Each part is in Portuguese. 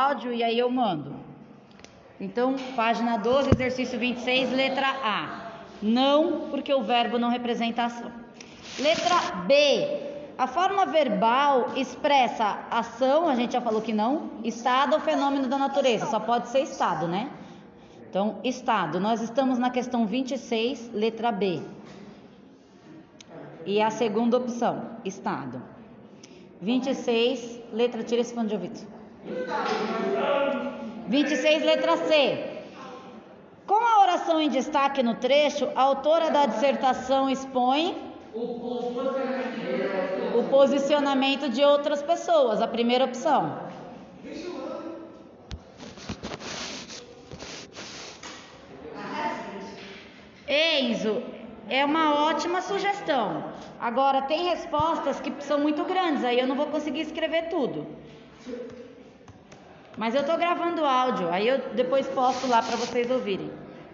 áudio e aí eu mando. Então, página 12, exercício 26, letra A. Não, porque o verbo não representa ação. Letra B. A forma verbal expressa ação, a gente já falou que não, estado ou fenômeno da natureza, só pode ser estado, né? Então, estado. Nós estamos na questão 26, letra B. E a segunda opção, estado. 26, letra, tira esse fone de ouvido. 26, letra C. Com a oração em destaque no trecho, a autora da dissertação expõe o posicionamento de outras pessoas, a primeira opção. Enzo, é uma ótima sugestão. Agora, tem respostas que são muito grandes, aí eu não vou conseguir escrever tudo. Mas eu tô gravando áudio, aí eu depois posto lá para vocês ouvirem,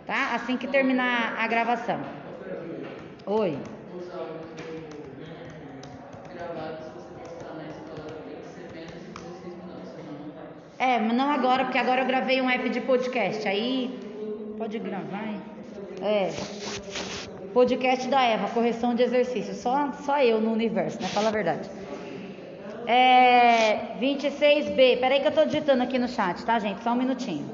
tá? Assim que terminar a gravação. Oi. É, mas não agora, porque agora eu gravei um app de podcast. Aí pode gravar. hein? É. Podcast da Eva, correção de exercício. Só, só eu no universo, né? Fala a verdade. É, 26B. Peraí que eu tô digitando aqui no chat, tá, gente? Só um minutinho.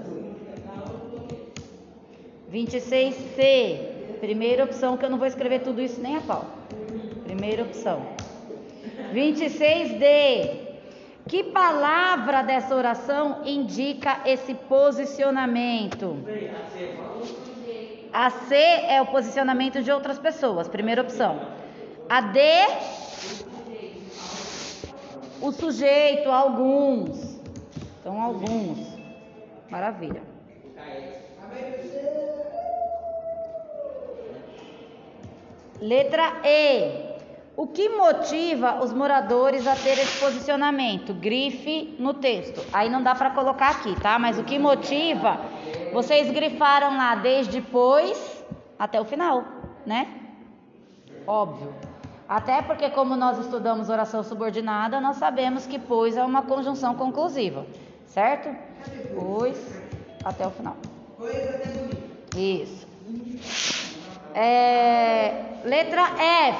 26C. Primeira opção, que eu não vou escrever tudo isso nem a pau. Primeira opção. 26D. Que palavra dessa oração indica esse posicionamento? A C é o posicionamento de outras pessoas, primeira opção. A D, o sujeito, alguns. Então, alguns. Maravilha. Letra E. O que motiva os moradores a ter esse posicionamento? Grife no texto. Aí não dá para colocar aqui, tá? Mas o que motiva, vocês grifaram lá desde depois até o final, né? Óbvio. Até porque, como nós estudamos oração subordinada, nós sabemos que pois é uma conjunção conclusiva, certo? Pois até o final. Isso. É, letra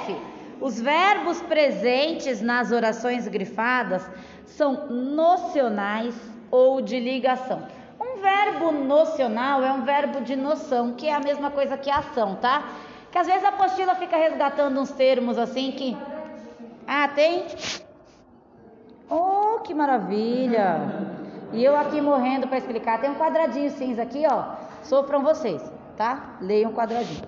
F. Os verbos presentes nas orações grifadas são nocionais ou de ligação. Um verbo nocional é um verbo de noção, que é a mesma coisa que ação, tá? Que às vezes a apostila fica resgatando uns termos assim que. Ah, tem? Oh, que maravilha! E eu aqui morrendo para explicar. Tem um quadradinho cinza aqui, ó. Sofram vocês, tá? Leiam o quadradinho.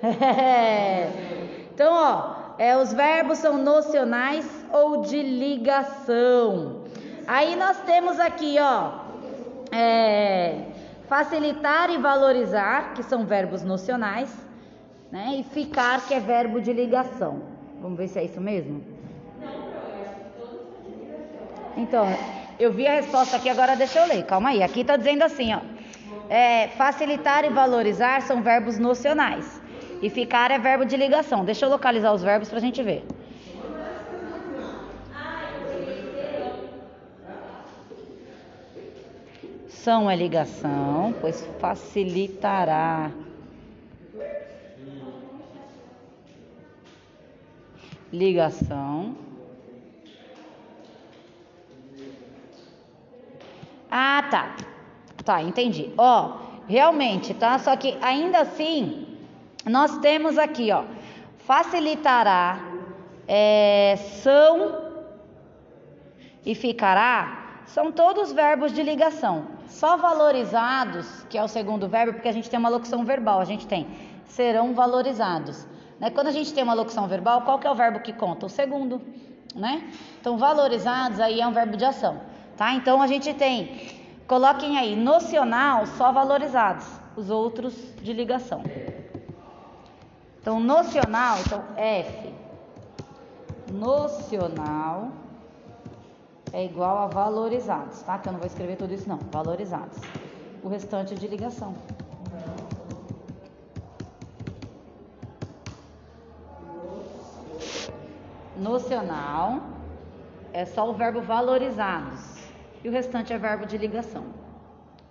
então, ó. É, os verbos são nocionais ou de ligação. Aí nós temos aqui, ó, é, facilitar e valorizar, que são verbos nocionais, né? E ficar, que é verbo de ligação. Vamos ver se é isso mesmo? Então, eu vi a resposta aqui, agora deixa eu ler. Calma aí. Aqui está dizendo assim, ó. É, facilitar e valorizar são verbos nocionais. E ficar é verbo de ligação. Deixa eu localizar os verbos para a gente ver. São é ligação, pois facilitará. Ligação. Ah, tá. Tá, entendi. Ó, realmente, tá? Só que ainda assim, nós temos aqui, ó, facilitará, é, são e ficará, são todos verbos de ligação. Só valorizados, que é o segundo verbo, porque a gente tem uma locução verbal, a gente tem serão valorizados. Né? Quando a gente tem uma locução verbal, qual que é o verbo que conta? O segundo, né? Então, valorizados aí é um verbo de ação, tá? Então, a gente tem, coloquem aí, nocional, só valorizados, os outros de ligação. Então, nocional, então F. Nocional é igual a valorizados, tá? Que eu não vou escrever tudo isso não. Valorizados. O restante é de ligação. Nocional é só o verbo valorizados. e o restante é verbo de ligação,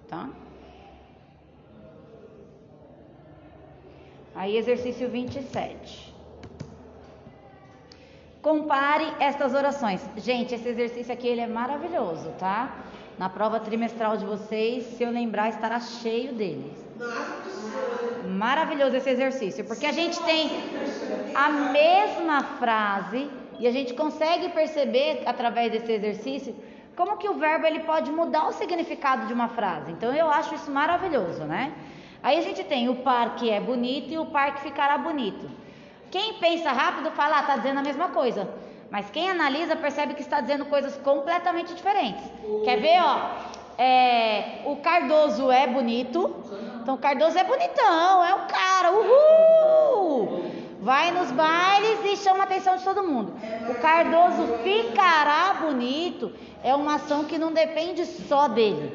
tá? Aí, exercício 27. Compare estas orações. Gente, esse exercício aqui ele é maravilhoso, tá? Na prova trimestral de vocês, se eu lembrar, estará cheio deles. Maravilhoso esse exercício, porque a gente tem a mesma frase e a gente consegue perceber através desse exercício como que o verbo ele pode mudar o significado de uma frase. Então eu acho isso maravilhoso, né? Aí a gente tem o parque é bonito e o parque ficará bonito. Quem pensa rápido fala, ah, tá dizendo a mesma coisa. Mas quem analisa percebe que está dizendo coisas completamente diferentes. Quer ver, ó? É, o Cardoso é bonito. Então, o Cardoso é bonitão, é o cara, uhul! Vai nos bailes e chama a atenção de todo mundo. O Cardoso ficará bonito é uma ação que não depende só dele.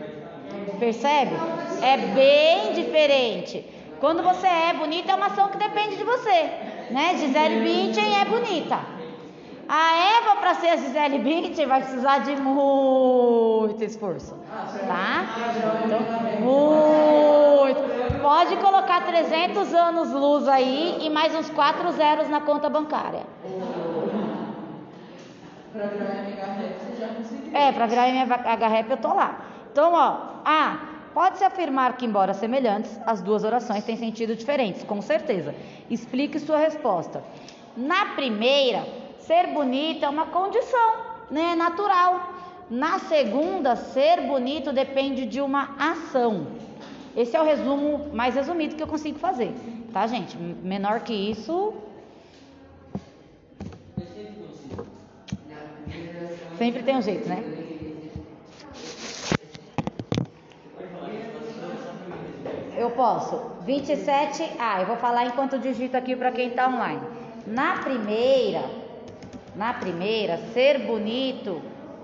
Percebe? É bem diferente. Quando você é bonita, é uma ação que depende de você. Né? Gisele Bündchen é bonita. A Eva, para ser a Gisele Bündchen, vai precisar de muito esforço. Tá? Então, muito. Pode colocar 300 anos luz aí e mais uns 4 zeros na conta bancária. Para virar MHREP, você já conseguiu. É, para virar MHREP eu tô lá. Então, ó, A. Pode-se afirmar que, embora semelhantes, as duas orações têm sentido diferentes, com certeza. Explique sua resposta. Na primeira, ser bonita é uma condição, né, natural. Na segunda, ser bonito depende de uma ação. Esse é o resumo mais resumido que eu consigo fazer, tá, gente? Menor que isso. Sempre tem um jeito, né? Eu posso. 27. Ah, eu vou falar enquanto digito aqui para quem está online. Na primeira, na primeira, ser bonito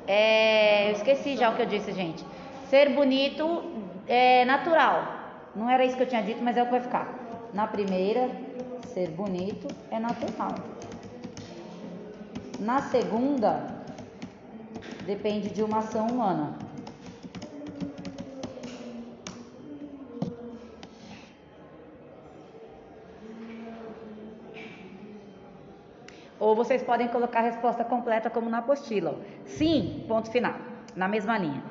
é. Eu esqueci já o que eu disse, gente. Ser bonito é natural. Não era isso que eu tinha dito, mas é o que vai ficar. Na primeira, ser bonito é natural. Na segunda, depende de uma ação humana. Ou vocês podem colocar a resposta completa como na apostila. Sim, ponto final, na mesma linha.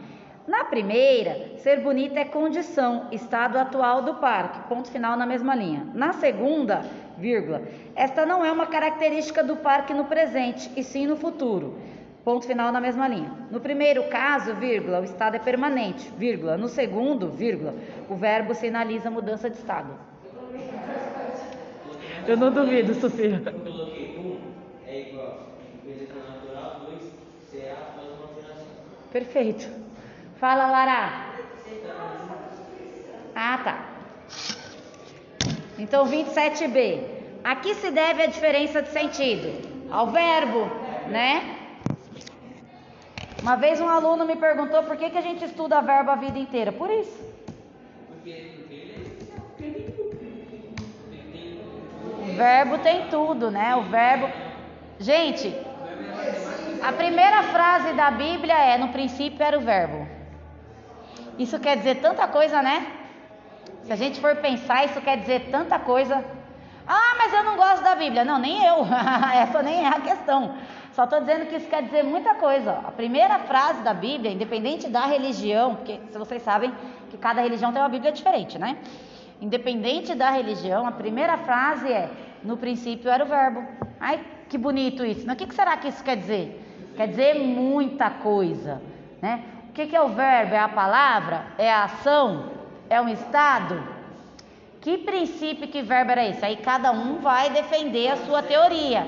Na primeira, ser bonita é condição, estado atual do parque, ponto final na mesma linha. Na segunda, vírgula, esta não é uma característica do parque no presente, e sim no futuro. Ponto final na mesma linha. No primeiro caso, vírgula, o estado é permanente, vírgula. No segundo, vírgula, o verbo sinaliza mudança de estado. Eu não duvido, Sofia. Perfeito. Fala, Lara. Ah, tá. Então, 27b. A que se deve a diferença de sentido? Ao verbo, né? Uma vez um aluno me perguntou por que, que a gente estuda verbo a vida inteira. Por isso. O verbo tem tudo, né? O verbo. Gente, a primeira frase da Bíblia é: No princípio era o Verbo. Isso quer dizer tanta coisa, né? Se a gente for pensar, isso quer dizer tanta coisa. Ah, mas eu não gosto da Bíblia. Não, nem eu. Essa nem é a questão. Só estou dizendo que isso quer dizer muita coisa. A primeira frase da Bíblia, independente da religião, porque se vocês sabem que cada religião tem uma Bíblia diferente, né? Independente da religião, a primeira frase é: No princípio era o Verbo. Ai, que bonito isso. Mas o que será que isso quer dizer? Quer dizer muita coisa, né? O que, que é o verbo? É a palavra? É a ação? É um estado? Que princípio, que verbo era esse? Aí cada um vai defender a sua teoria.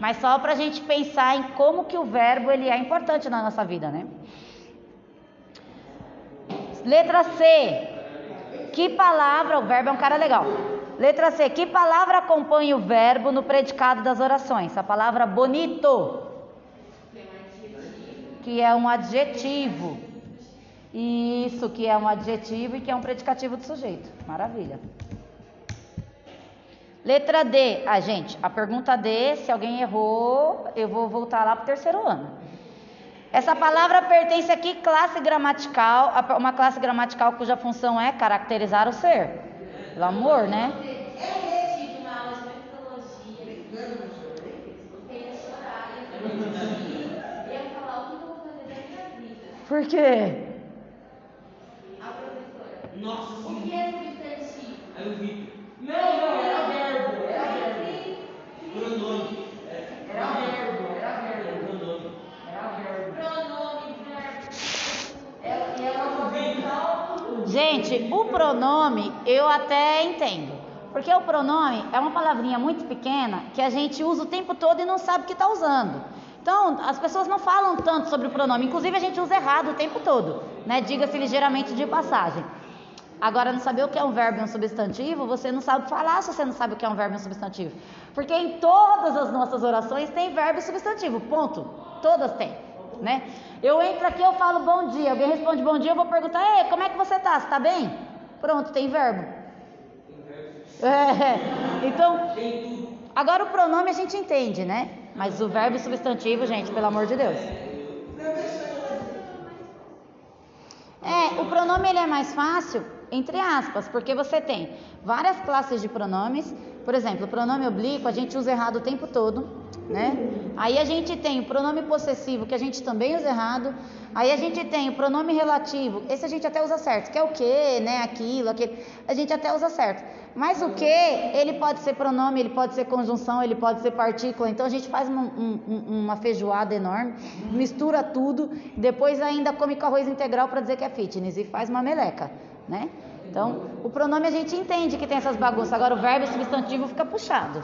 Mas só para a gente pensar em como que o verbo ele é importante na nossa vida, né? Letra C. Que palavra, o verbo é um cara legal. Letra C. Que palavra acompanha o verbo no predicado das orações? A palavra bonito que é um adjetivo. Isso, que é um adjetivo e que é um predicativo do sujeito. Maravilha. Letra D. Ah, gente, a pergunta D, se alguém errou, eu vou voltar lá para o terceiro ano. Essa palavra pertence aqui classe gramatical, uma classe gramatical cuja função é caracterizar o ser. Pelo amor, né? Por quê? A professora. Nossa. O que é substantivo? Aí eu vi. Não, não, era verbo, era verbo. Pronome. Era verbo, era verbo. Pronome. Era verbo. Pronome, verbo. Gente, o pronome eu até entendo. Porque o pronome é uma palavrinha muito pequena que a gente usa o tempo todo e não sabe o que está usando. Então, as pessoas não falam tanto sobre o pronome, inclusive a gente usa errado o tempo todo, né? Diga-se ligeiramente de passagem. Agora, não saber o que é um verbo e um substantivo, você não sabe falar se você não sabe o que é um verbo e um substantivo. Porque em todas as nossas orações tem verbo e substantivo, ponto. Todas têm, né? Eu entro aqui, eu falo bom dia, alguém responde bom dia, eu vou perguntar, ei, como é que você tá? Você tá bem? Pronto, tem verbo. É, então, agora o pronome a gente entende, né? Mas o verbo substantivo, gente, pelo amor de Deus. É, o pronome ele é mais fácil, entre aspas, porque você tem várias classes de pronomes. Por exemplo, o pronome oblíquo a gente usa errado o tempo todo, né? Aí a gente tem o pronome possessivo, que a gente também usa errado. Aí a gente tem o pronome relativo, esse a gente até usa certo, que é o que, né? Aquilo, aquilo. A gente até usa certo. Mas o que, ele pode ser pronome, ele pode ser conjunção, ele pode ser partícula. Então a gente faz uma, um, uma feijoada enorme, mistura tudo, depois ainda come com arroz integral para dizer que é fitness e faz uma meleca, né? Então, o pronome a gente entende que tem essas bagunças, agora o verbo e o substantivo fica puxado.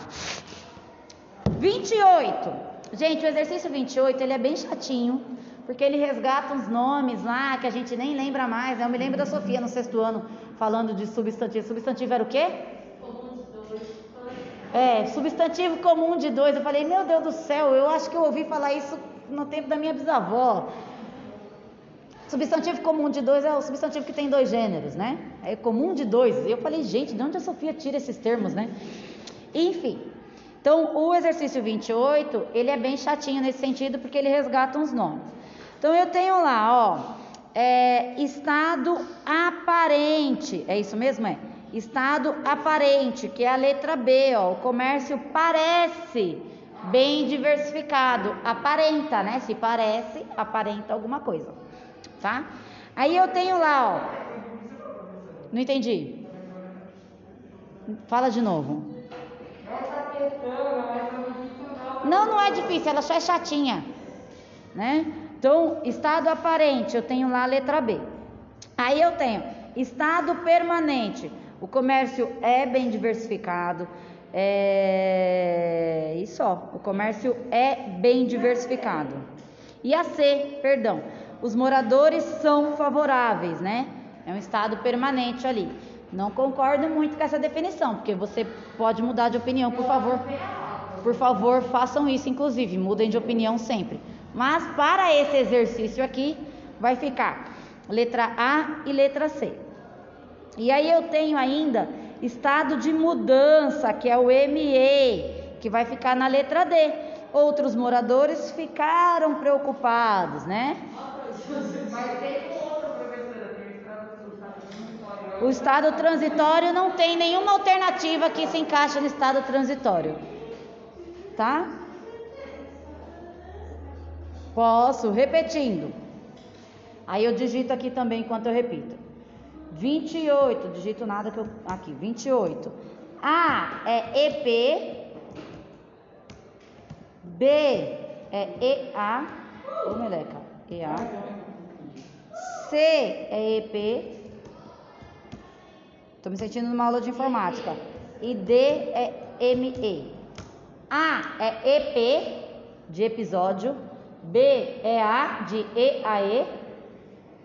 28. Gente, o exercício 28, ele é bem chatinho, porque ele resgata uns nomes lá que a gente nem lembra mais. Eu me lembro da Sofia no sexto ano falando de substantivo. Substantivo era o quê? É, substantivo comum de dois. Eu falei, meu Deus do céu, eu acho que eu ouvi falar isso no tempo da minha bisavó. Substantivo comum de dois é o substantivo que tem dois gêneros, né? É comum de dois. Eu falei, gente, de onde a Sofia tira esses termos, né? Enfim. Então, o exercício 28, ele é bem chatinho nesse sentido, porque ele resgata uns nomes. Então eu tenho lá, ó, é, estado aparente, é isso mesmo? É estado aparente, que é a letra B, ó, o comércio parece bem diversificado, aparenta, né? Se parece, aparenta alguma coisa, tá? Aí eu tenho lá, ó, não entendi. Fala de novo. Não, não é difícil, ela só é chatinha, né? Então, estado aparente, eu tenho lá a letra B. Aí eu tenho estado permanente. O comércio é bem diversificado. É... E só. O comércio é bem diversificado. E a C, perdão. Os moradores são favoráveis, né? É um estado permanente ali. Não concordo muito com essa definição, porque você pode mudar de opinião, por favor. Por favor, façam isso, inclusive, mudem de opinião sempre. Mas para esse exercício aqui, vai ficar letra A e letra C. E aí eu tenho ainda estado de mudança, que é o ME, que vai ficar na letra D. Outros moradores ficaram preocupados, né? O estado transitório não tem nenhuma alternativa que se encaixe no estado transitório. Tá? Posso, repetindo. Aí eu digito aqui também enquanto eu repito. 28, digito nada que eu. Aqui, 28. A é EP. B é EA. Ô, meleca. EA. C é EP. Estou me sentindo numa aula de informática. E D é ME. A é EP, de episódio. B é A de E a E,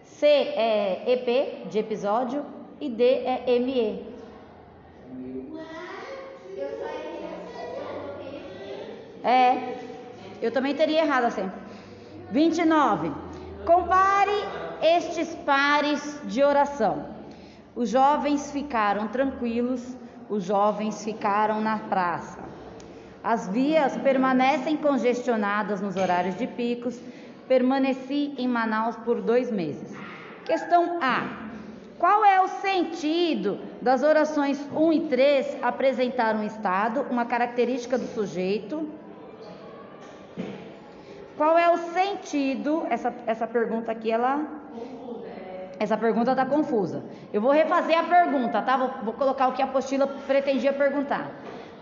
C é EP de episódio e D é ME. É, eu também teria errado assim. 29. Compare estes pares de oração. Os jovens ficaram tranquilos, os jovens ficaram na praça. As vias permanecem congestionadas nos horários de picos, permaneci em Manaus por dois meses. Questão A. Qual é o sentido das orações 1 e 3 apresentar um estado, uma característica do sujeito? Qual é o sentido? Essa, essa pergunta aqui, ela. Essa pergunta está confusa. Eu vou refazer a pergunta, tá? Vou, vou colocar o que a apostila pretendia perguntar.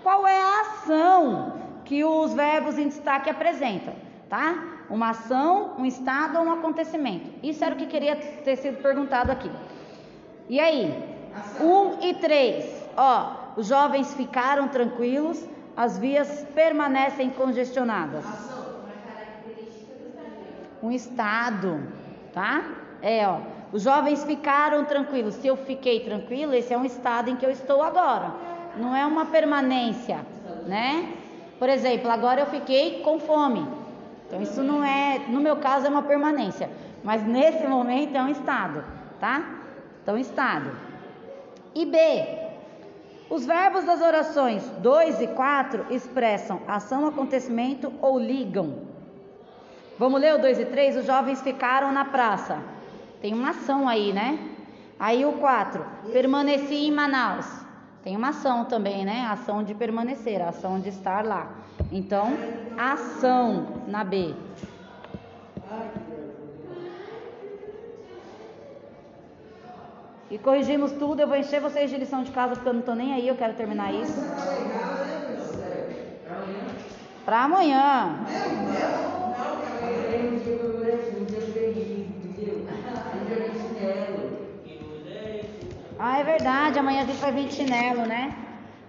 Qual é a ação que os verbos em destaque apresentam? Tá? Uma ação, um estado ou um acontecimento. Isso era o que queria ter sido perguntado aqui. E aí? Um e três. Ó, os jovens ficaram tranquilos, as vias permanecem congestionadas. Um estado, tá? É, ó. Os jovens ficaram tranquilos. Se eu fiquei tranquilo, esse é um estado em que eu estou agora. Não é uma permanência, né? Por exemplo, agora eu fiquei com fome. Então isso não é, no meu caso é uma permanência, mas nesse momento é um estado, tá? Então estado. E B. Os verbos das orações 2 e 4 expressam ação, acontecimento ou ligam. Vamos ler o 2 e 3? Os jovens ficaram na praça. Tem uma ação aí, né? Aí o 4, permaneci em Manaus. Tem uma ação também, né? Ação de permanecer, ação de estar lá. Então, ação na B. E corrigimos tudo. Eu vou encher vocês de lição de casa porque eu não estou nem aí. Eu quero terminar isso. Para amanhã. Ah, é verdade. Amanhã a gente vai vir de chinelo, né?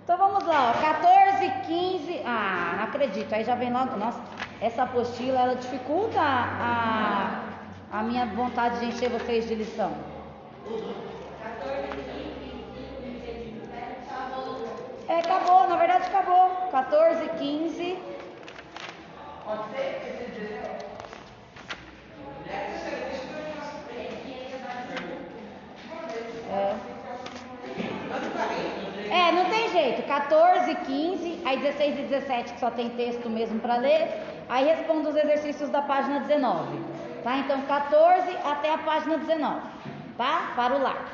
Então vamos lá, ó. 14, 15. Ah, não acredito. Aí já vem logo. Nossa, essa apostila ela dificulta a, a, minha vontade de encher vocês de lição. É, acabou, na verdade acabou. 14, 15. Pode ser? É. É, não tem jeito. 14, 15, aí 16 e 17 que só tem texto mesmo para ler. Aí respondo os exercícios da página 19. Tá? Então 14 até a página 19. Tá? Para o lar.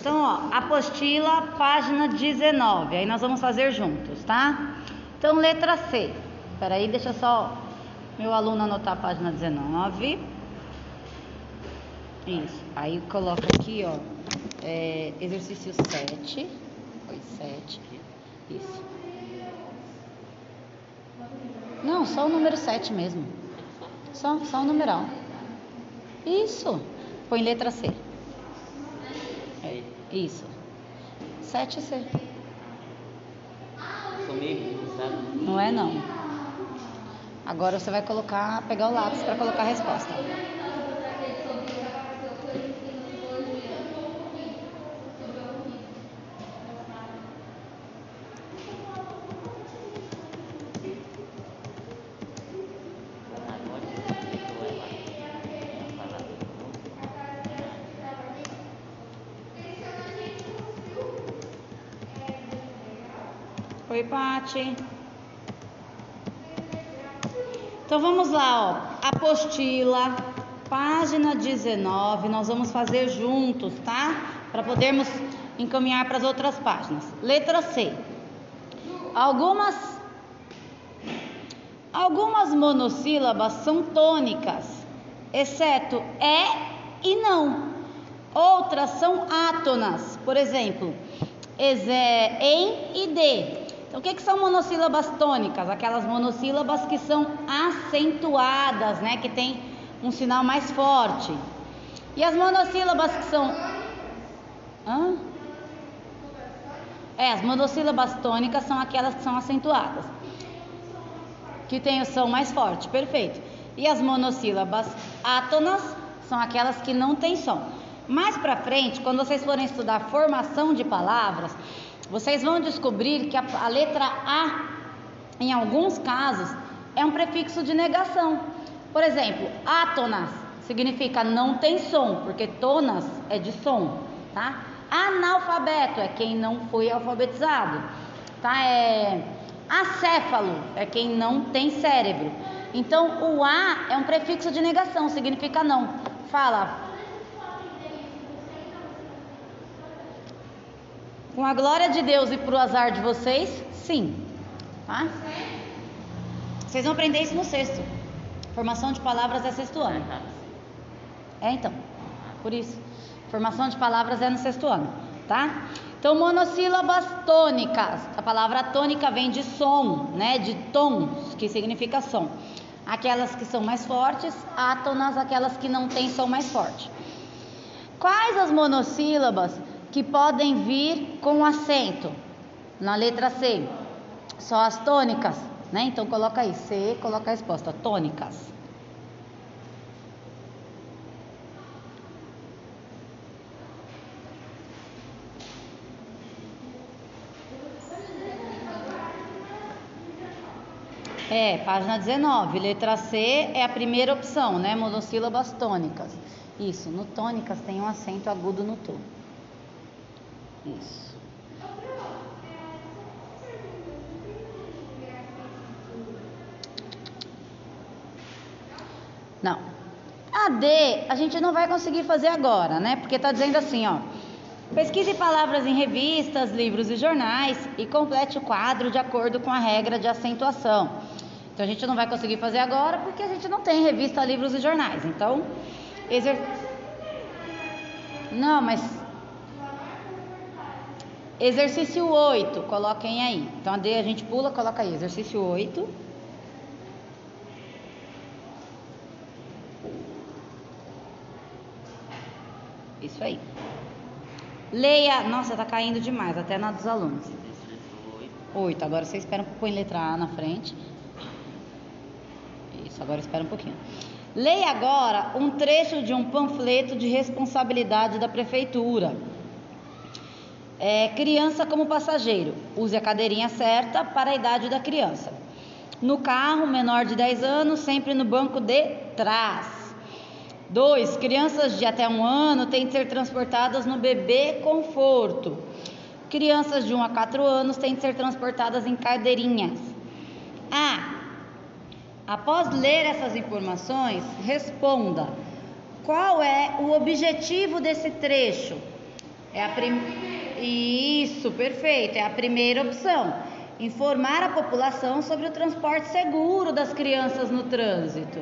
Então, ó, apostila, página 19. Aí nós vamos fazer juntos, tá? Então, letra C. Espera aí, deixa só meu aluno anotar a página 19. Isso. Aí coloca aqui, ó, é, exercício 7. Foi 7. Isso. Não, só o número 7 mesmo. Só, só o numeral. Isso. Põe letra C. Isso. 7C. Não é não. Agora você vai colocar, pegar o lápis para colocar a resposta. Então vamos lá, ó. Apostila, página 19. Nós vamos fazer juntos, tá? Para podermos encaminhar para as outras páginas. Letra C. Algumas algumas monossílabas são tônicas, exceto é e não. Outras são átonas, por exemplo, em e de. Então, o que, que são monossílabas tônicas? Aquelas monossílabas que são acentuadas, né? Que tem um sinal mais forte. E as monossílabas que são. Hã? É, as monossílabas tônicas são aquelas que são acentuadas. Que tem o som mais forte, perfeito. E as monossílabas átonas são aquelas que não têm som. Mais para frente, quando vocês forem estudar formação de palavras, vocês vão descobrir que a, a letra A, em alguns casos, é um prefixo de negação. Por exemplo, átonas significa não tem som, porque tonas é de som, tá? Analfabeto é quem não foi alfabetizado, tá? É Acéfalo é quem não tem cérebro. Então, o A é um prefixo de negação, significa não. Fala. Com a glória de Deus e pro azar de vocês, sim. Tá? Vocês vão aprender isso no sexto. Formação de palavras é sexto ano. É então. Por isso. Formação de palavras é no sexto ano, tá? Então, monossílabas tônicas. A palavra tônica vem de som, né? De tons, que significa som. Aquelas que são mais fortes, átonas, aquelas que não têm som mais forte. Quais as monossílabas que podem vir com acento? Na letra C, só as tônicas, né? Então coloca aí, C, coloca a resposta, tônicas. É, página 19, letra C é a primeira opção, né? Monossílabas tônicas. Isso, no tônicas tem um acento agudo no tom. Isso. Não. A D a gente não vai conseguir fazer agora, né? Porque tá dizendo assim, ó. Pesquise palavras em revistas, livros e jornais e complete o quadro de acordo com a regra de acentuação. Então a gente não vai conseguir fazer agora porque a gente não tem revista, livros e jornais. Então, exer... Não, mas exercício 8, coloquem aí. Então a D a gente pula, coloca aí, exercício 8. Isso aí. Leia. Nossa, tá caindo demais, até na dos alunos. 8. Agora você espera um pouco em letra A na frente. Isso, agora espera um pouquinho. Leia agora um trecho de um panfleto de responsabilidade da prefeitura. É, criança como passageiro. Use a cadeirinha certa para a idade da criança. No carro, menor de 10 anos, sempre no banco de trás. 2. Crianças de até um ano têm de ser transportadas no bebê conforto. Crianças de 1 a 4 anos têm de ser transportadas em cadeirinhas. A. Após ler essas informações, responda: qual é o objetivo desse trecho? É a prim... Isso, perfeito, é a primeira opção. Informar a população sobre o transporte seguro das crianças no trânsito.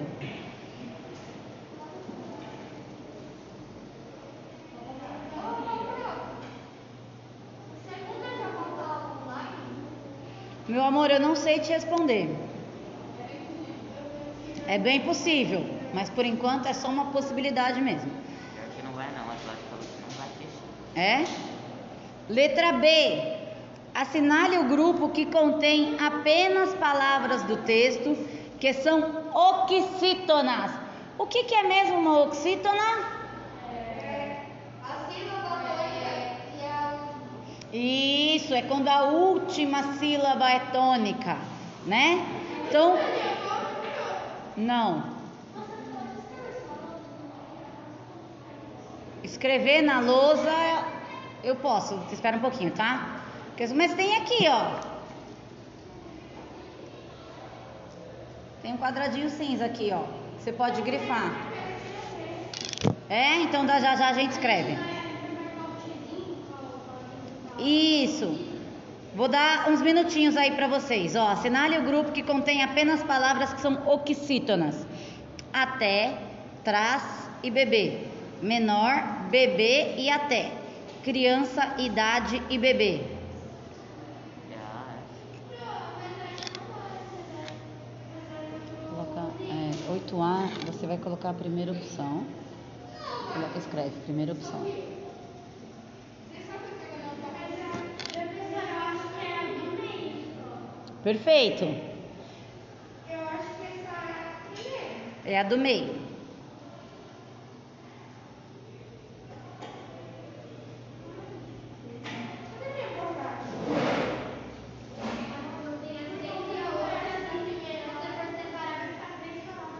Meu amor, eu não sei te responder. É bem possível, mas por enquanto é só uma possibilidade mesmo. Pior que não vai não, a Cláudia falou que não vai fechar. É? Letra B. Assinale o grupo que contém apenas palavras do texto que são oxítonas. O que, que é mesmo uma oxítona? Isso, é quando a última sílaba é tônica, né? Então, não. Escrever na lousa eu posso, você espera um pouquinho, tá? Mas tem aqui, ó. Tem um quadradinho cinza aqui, ó. Você pode grifar. É, então já já a gente escreve. Isso. Vou dar uns minutinhos aí para vocês. Ó, assinale o grupo que contém apenas palavras que são oxítonas. Até, trás e bebê. Menor, bebê e até. Criança, idade e bebê. Coloca, é, 8A, você vai colocar a primeira opção. Coloca, escreve, primeira opção. Perfeito. Eu acho que essa é a primeira. É a do meio.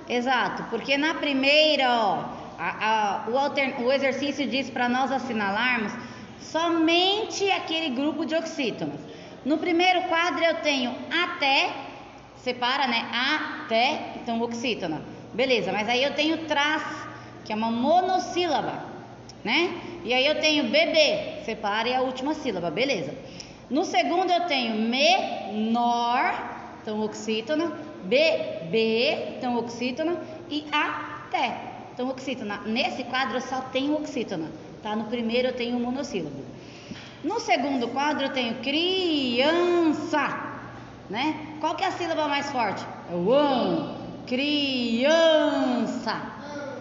Exato, porque na primeira, ó, a- a- o, o exercício diz para nós assinalarmos somente aquele grupo de oxítonos. No primeiro quadro eu tenho até, separa, né? Até, então oxítona. Beleza, mas aí eu tenho traz, que é uma monossílaba, né? E aí eu tenho bebê, separa e a última sílaba, beleza. No segundo eu tenho menor, então oxítona, bebê, então oxítona e até, então oxítona. Nesse quadro eu só tenho oxítona, tá? No primeiro eu tenho monossílabo. No segundo quadro eu tenho criança, né? Qual que é a sílaba mais forte? É o an, criança,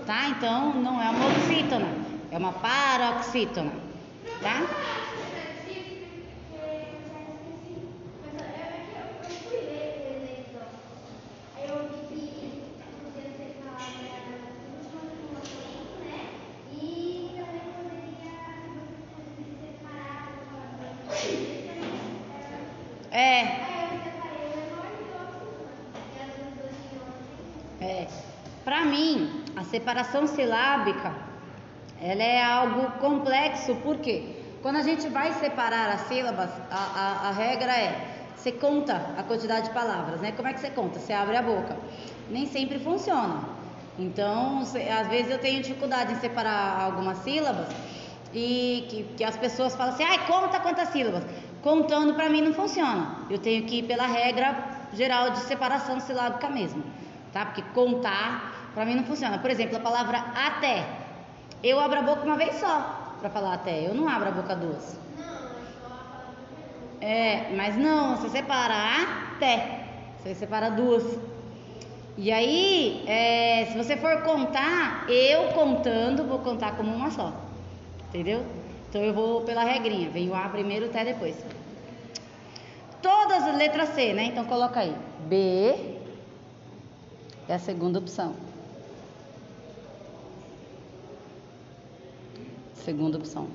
tá? Então não é uma oxítona, é uma paroxítona, tá? Separação silábica, ela é algo complexo, porque quando a gente vai separar as sílabas, a, a, a regra é você conta a quantidade de palavras, né? Como é que você conta? Você abre a boca. Nem sempre funciona. Então, às vezes eu tenho dificuldade em separar algumas sílabas e que, que as pessoas falam assim, ai, conta quantas sílabas. Contando para mim não funciona. Eu tenho que ir pela regra geral de separação silábica mesmo, tá? Porque contar para mim não funciona. Por exemplo, a palavra até. Eu abro a boca uma vez só para falar até. Eu não abro a boca duas. É, mas não, você separa até. Você separa duas. E aí, é, se você for contar, eu contando, vou contar como uma só. Entendeu? Então eu vou pela regrinha. Vem o A primeiro, até depois. Todas as letras C, né? Então coloca aí. B é a segunda opção. Segunda opção.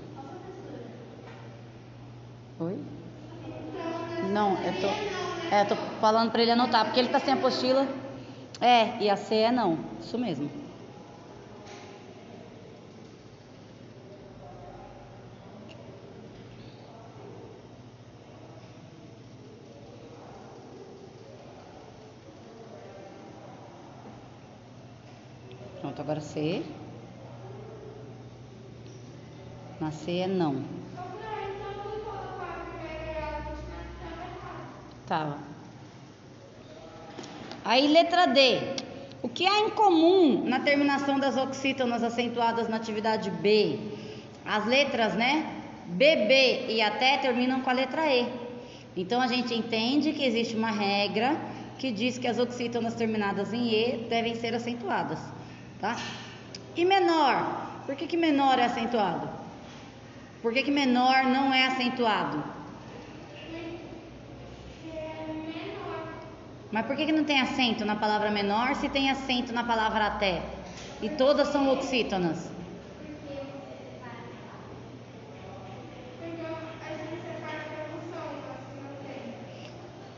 Oi? Não, eu tô, é, tô falando pra ele anotar, porque ele tá sem apostila. É, e a C é não. Isso mesmo. Pronto, agora C. Na C é não. Tá. Aí, letra D. O que há em comum na terminação das oxítonas acentuadas na atividade B? As letras, né? BB e até terminam com a letra E. Então, a gente entende que existe uma regra que diz que as oxítonas terminadas em E devem ser acentuadas, tá? E menor? Por que, que menor é acentuado? Por que, que menor não é acentuado? Mas por que, que não tem acento na palavra menor se tem acento na palavra até? E todas são oxítonas.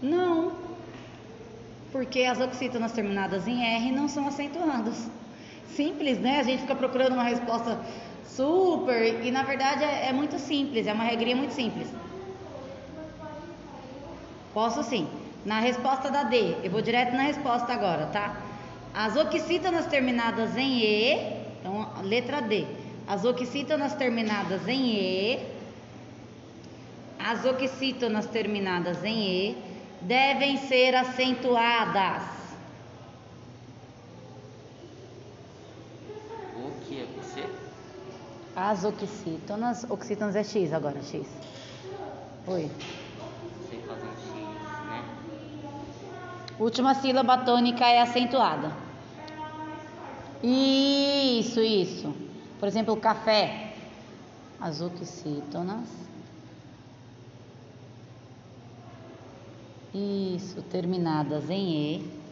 Não. Porque as oxítonas terminadas em R não são acentuadas. Simples, né? A gente fica procurando uma resposta super e na verdade é, é muito simples, é uma regrinha muito simples. Posso sim. Na resposta da D, eu vou direto na resposta agora, tá? As oxítonas terminadas em E, então letra D. As oxítonas terminadas em E, as oxítonas terminadas em E devem ser acentuadas. O que é você? As oxítonas, oxítonas é X agora, X. Oi. Sei fazer um X, né? Última sílaba tônica é acentuada. Isso, isso. Por exemplo, café. As oxítonas. Isso, terminadas em E.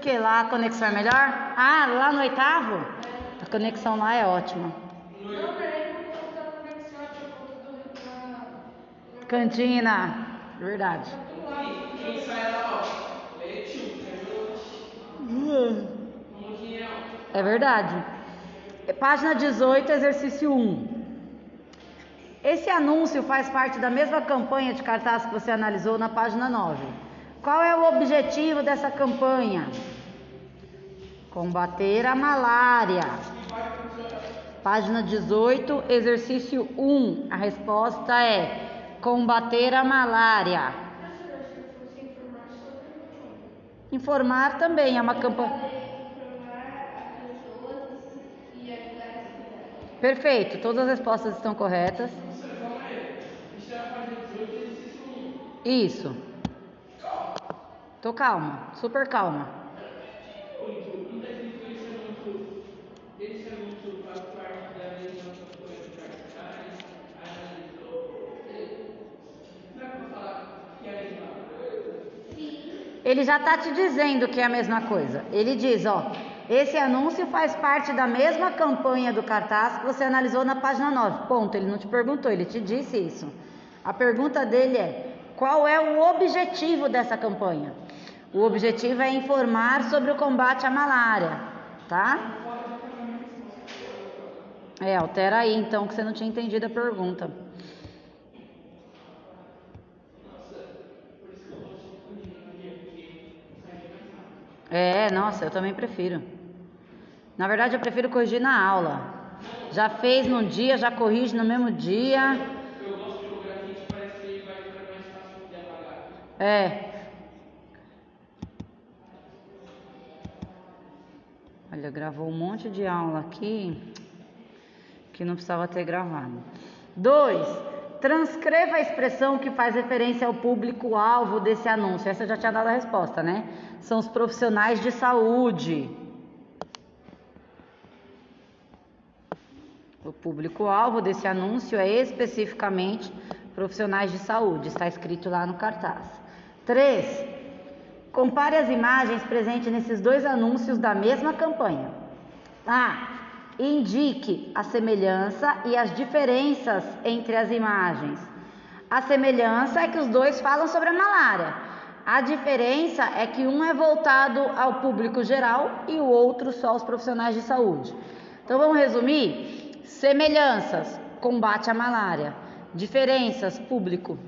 Porque lá a conexão é melhor? Ah, lá no oitavo? A conexão lá é ótima. Cantina, verdade. É verdade. É, página 18, exercício 1. Esse anúncio faz parte da mesma campanha de cartaz que você analisou na página 9. Qual é o objetivo dessa campanha? Combater a malária. Página 18, exercício 1. A resposta é combater a malária. Informar também é uma campanha. Perfeito, todas as respostas estão corretas. Isso. Tô calma, super calma. Ele já está te dizendo que é a mesma coisa. Ele diz, ó, esse anúncio faz parte da mesma campanha do cartaz que você analisou na página 9. Ponto. Ele não te perguntou, ele te disse isso. A pergunta dele é: qual é o objetivo dessa campanha? O objetivo é informar sobre o combate à malária, tá? É, altera aí então que você não tinha entendido a pergunta. É, nossa, eu também prefiro. Na verdade, eu prefiro corrigir na aula. Já fez num dia, já corrige no mesmo dia. É. Olha, gravou um monte de aula aqui que não precisava ter gravado. Dois, transcreva a expressão que faz referência ao público-alvo desse anúncio. Essa já tinha dado a resposta, né? São os profissionais de saúde. O público-alvo desse anúncio é especificamente profissionais de saúde, está escrito lá no cartaz. 3. Compare as imagens presentes nesses dois anúncios da mesma campanha. A. Indique a semelhança e as diferenças entre as imagens. A semelhança é que os dois falam sobre a malária. A diferença é que um é voltado ao público geral e o outro só aos profissionais de saúde. Então vamos resumir? Semelhanças, combate à malária. Diferenças, público.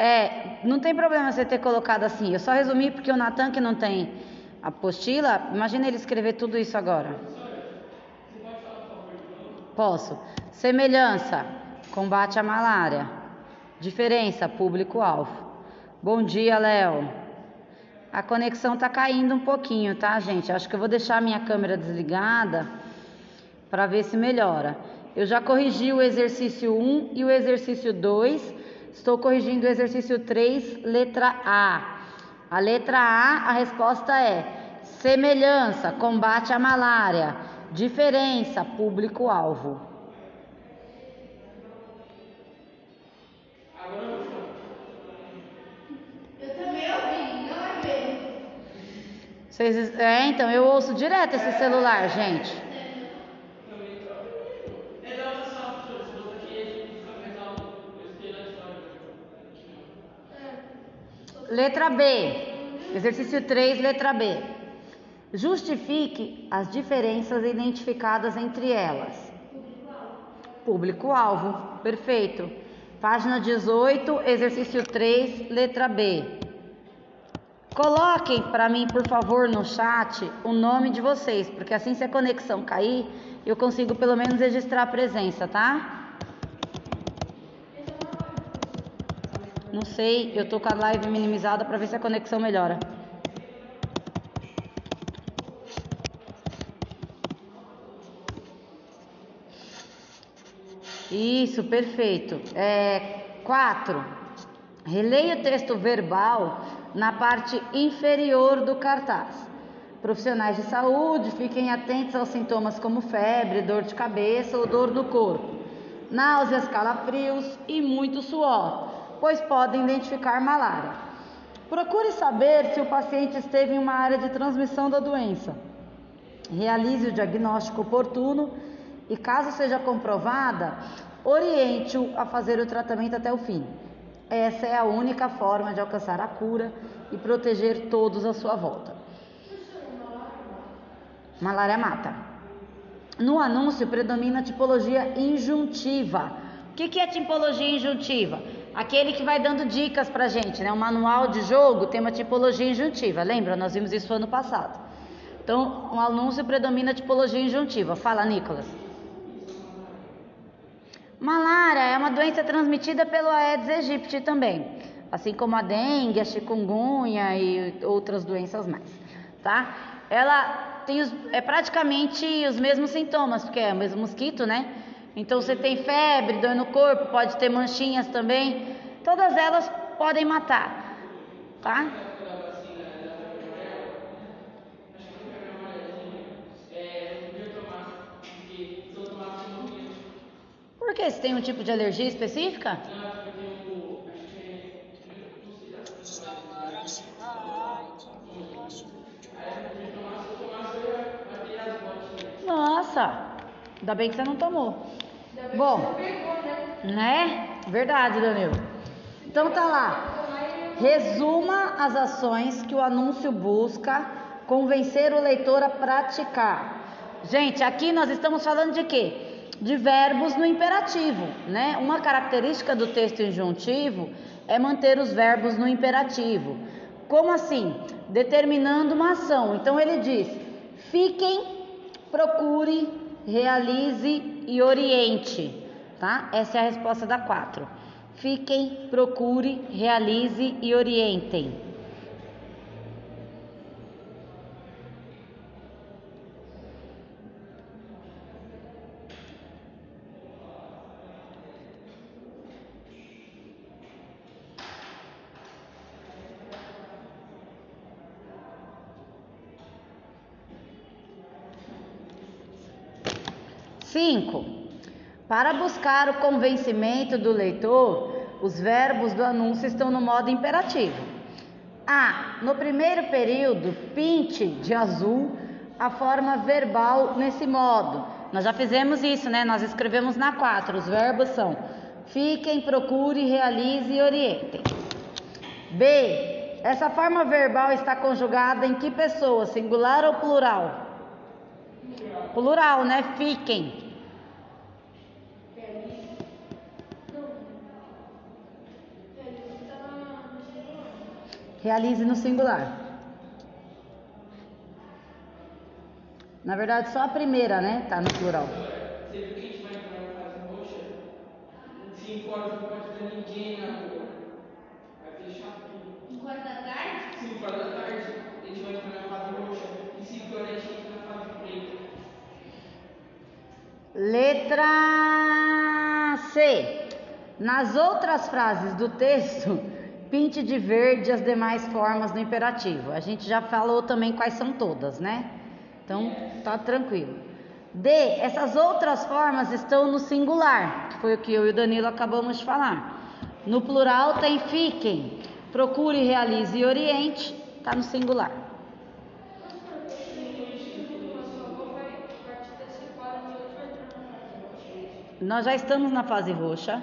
É, não tem problema você ter colocado assim. Eu só resumi porque o Natan, que não tem apostila, imagina ele escrever tudo isso agora. Posso. Semelhança, combate à malária. Diferença, público-alvo. Bom dia, Léo. A conexão tá caindo um pouquinho, tá, gente? Acho que eu vou deixar a minha câmera desligada para ver se melhora. Eu já corrigi o exercício 1 e o exercício 2 Estou corrigindo o exercício 3, letra A. A letra A, a resposta é semelhança, combate à malária, diferença, público-alvo. É, então, eu ouço direto esse celular, gente. Letra B. Exercício 3, letra B. Justifique as diferenças identificadas entre elas. Público-alvo. Perfeito. Página 18, exercício 3, letra B. Coloquem para mim, por favor, no chat o nome de vocês, porque assim se a conexão cair, eu consigo pelo menos registrar a presença, tá? Não sei, eu tô com a live minimizada para ver se a conexão melhora. Isso, perfeito. É, quatro. Releia o texto verbal na parte inferior do cartaz. Profissionais de saúde, fiquem atentos aos sintomas como febre, dor de cabeça ou dor no corpo, náuseas, calafrios e muito suor pois podem identificar malária. Procure saber se o paciente esteve em uma área de transmissão da doença. Realize o diagnóstico oportuno e, caso seja comprovada, oriente-o a fazer o tratamento até o fim. Essa é a única forma de alcançar a cura e proteger todos à sua volta. Malária mata. No anúncio predomina a tipologia injuntiva. O que, é tipologia injuntiva? Aquele que vai dando dicas pra gente, né? O manual de jogo tem uma tipologia injuntiva. Lembra? Nós vimos isso ano passado. Então, o anúncio predomina a tipologia injuntiva. Fala, Nicolas. Malária é uma doença transmitida pelo Aedes aegypti também, assim como a dengue, a chikungunya e outras doenças mais, tá? Ela tem os, é praticamente os mesmos sintomas, porque é o mesmo mosquito, né? Então você tem febre, dor no corpo, pode ter manchinhas também. Todas elas podem matar, tá? Por que? Você tem um tipo de alergia específica? Nossa, ainda bem que você não tomou. Bom, né? Verdade, Danilo. Então tá lá. Resuma as ações que o anúncio busca convencer o leitor a praticar. Gente, aqui nós estamos falando de quê? De verbos no imperativo, né? Uma característica do texto injuntivo é manter os verbos no imperativo. Como assim? Determinando uma ação. Então ele diz: fiquem, procure, realize e oriente, tá? Essa é a resposta da 4. Fiquem, procure, realize e orientem. Cinco. Para buscar o convencimento do leitor, os verbos do anúncio estão no modo imperativo. A. No primeiro período, pinte de azul a forma verbal nesse modo. Nós já fizemos isso, né? Nós escrevemos na 4. Os verbos são fiquem, procure, realize e orientem. B. Essa forma verbal está conjugada em que pessoa? Singular ou plural? Plural, né? Fiquem. Realize no singular. Na verdade, só a primeira, né? Tá no plural. Sempre que a gente vai entrar na fase roxa, 5 horas não pode ter ninguém na rua. Vai fechar tudo. Enquanto da tarde? 5 horas da tarde, a gente vai entrar na fase roxa. E 5 horas a gente entra na fase preta. Letra C. Nas outras frases do texto, pinte de verde as demais formas do imperativo. A gente já falou também quais são todas, né? Então, tá tranquilo. D. Essas outras formas estão no singular, que foi o que eu e o Danilo acabamos de falar. No plural tem fiquem, procure, realize e oriente, tá no singular. Nós já estamos na fase roxa.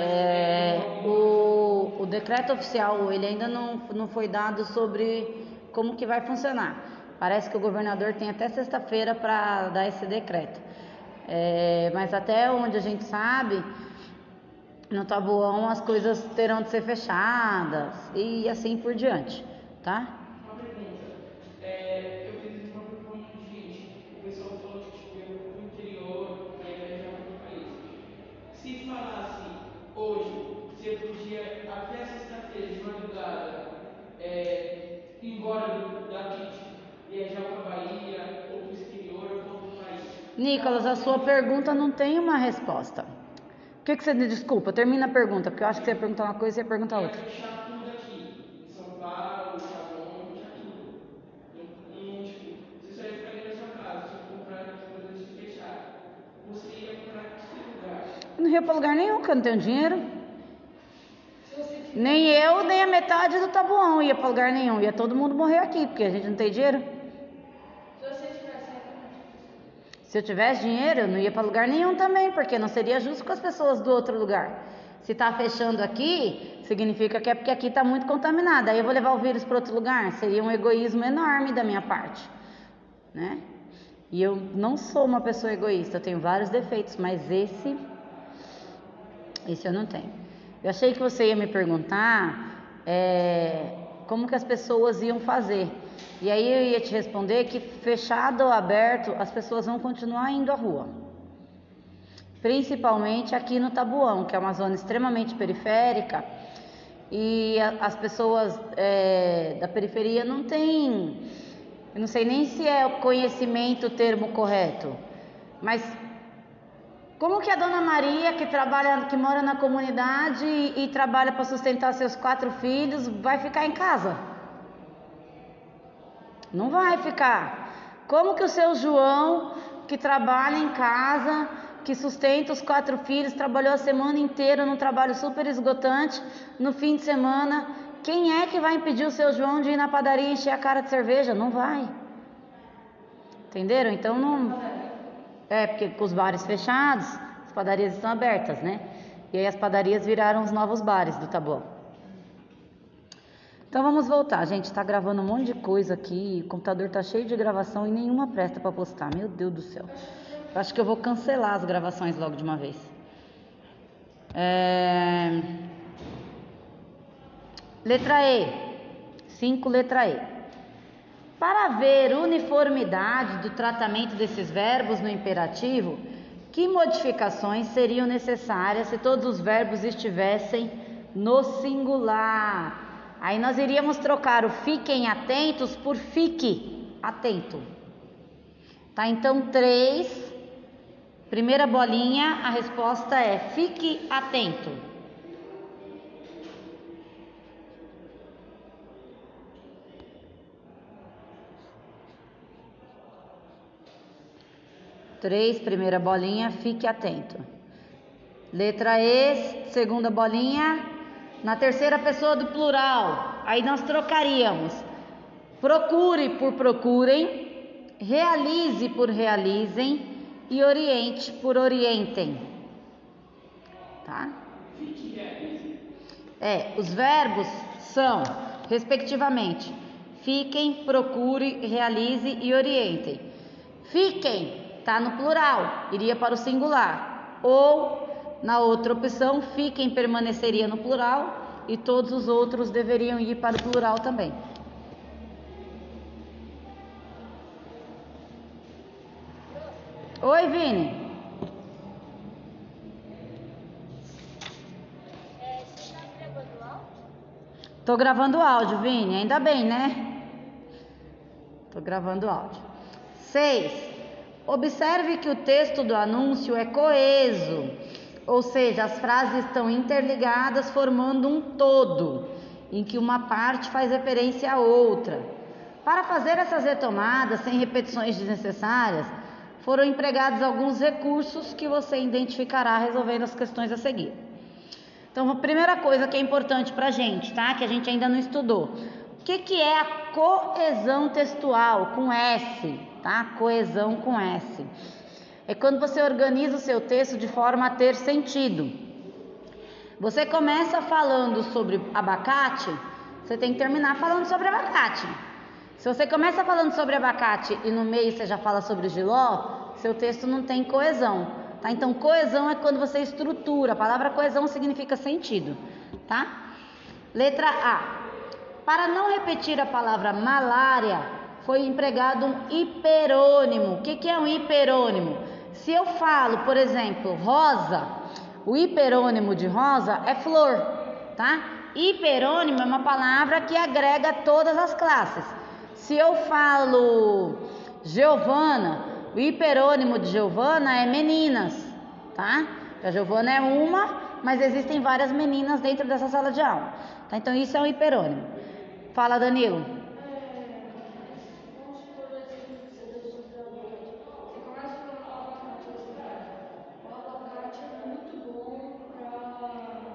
É, o, o decreto oficial ele ainda não, não foi dado sobre como que vai funcionar. Parece que o governador tem até sexta-feira para dar esse decreto. É, mas até onde a gente sabe, no tabuão as coisas terão de ser fechadas e assim por diante, tá? Nicolas, a sua pergunta não tem uma resposta. O que, que você desculpa? Termina a pergunta, porque eu acho que você ia perguntar uma coisa e ia perguntar outra. Eu não ia pra lugar nenhum, porque eu não tenho dinheiro. Nem eu, nem a metade do tabuão ia pra lugar nenhum. Ia todo mundo morrer aqui, porque a gente não tem dinheiro. Se você tivesse Se eu tivesse dinheiro, eu não ia pra lugar nenhum também, porque não seria justo com as pessoas do outro lugar. Se tá fechando aqui, significa que é porque aqui tá muito contaminado. Aí eu vou levar o vírus para outro lugar. Seria um egoísmo enorme da minha parte, né? E eu não sou uma pessoa egoísta, eu tenho vários defeitos, mas esse esse eu não tenho. Eu achei que você ia me perguntar é, como que as pessoas iam fazer. E aí eu ia te responder que fechado ou aberto, as pessoas vão continuar indo à rua. Principalmente aqui no Tabuão, que é uma zona extremamente periférica, e a, as pessoas é, da periferia não têm, eu não sei nem se é o conhecimento o termo correto, mas como que a dona Maria, que trabalha, que mora na comunidade e, e trabalha para sustentar seus quatro filhos, vai ficar em casa? Não vai ficar. Como que o seu João, que trabalha em casa, que sustenta os quatro filhos, trabalhou a semana inteira num trabalho super esgotante, no fim de semana, quem é que vai impedir o seu João de ir na padaria e encher a cara de cerveja? Não vai. Entenderam? Então não. É, porque com os bares fechados, as padarias estão abertas, né? E aí as padarias viraram os novos bares do Taboão. Então vamos voltar, gente. Tá gravando um monte de coisa aqui. O computador tá cheio de gravação e nenhuma presta para postar. Meu Deus do céu. Eu acho que eu vou cancelar as gravações logo de uma vez. É... Letra E. 5, letra E. Para ver uniformidade do tratamento desses verbos no imperativo, que modificações seriam necessárias se todos os verbos estivessem no singular? Aí nós iríamos trocar o fiquem atentos por fique atento. Tá? Então, três. Primeira bolinha, a resposta é fique atento. Três, primeira bolinha, fique atento. Letra E, segunda bolinha, na terceira pessoa do plural. Aí nós trocaríamos. Procure por procurem, realize por realizem e oriente por orientem. Tá? É, os verbos são, respectivamente, fiquem, procure, realize e orientem. Fiquem está no plural, iria para o singular. Ou, na outra opção, fiquem permaneceria no plural e todos os outros deveriam ir para o plural também. Oi, Vini. Gravando áudio? Tô gravando áudio, Vini. Ainda bem, né? Tô gravando áudio. 6. Observe que o texto do anúncio é coeso, ou seja, as frases estão interligadas formando um todo, em que uma parte faz referência à outra. Para fazer essas retomadas sem repetições desnecessárias, foram empregados alguns recursos que você identificará resolvendo as questões a seguir. Então, a primeira coisa que é importante para a gente, tá? Que a gente ainda não estudou. O que, que é a coesão textual com S? tá? Coesão com S. É quando você organiza o seu texto de forma a ter sentido. Você começa falando sobre abacate, você tem que terminar falando sobre abacate. Se você começa falando sobre abacate e no meio você já fala sobre giló, seu texto não tem coesão, tá? Então coesão é quando você estrutura. A palavra coesão significa sentido, tá? Letra A. Para não repetir a palavra malária, foi empregado um hiperônimo. O que, que é um hiperônimo? Se eu falo, por exemplo, rosa, o hiperônimo de rosa é flor, tá? Hiperônimo é uma palavra que agrega todas as classes. Se eu falo Giovana, o hiperônimo de Giovana é meninas, tá? A Giovana é uma, mas existem várias meninas dentro dessa sala de aula. Tá? Então isso é um hiperônimo. Fala, Danilo. Você começa falando abacate austrália. O abacate é muito bom para a pele.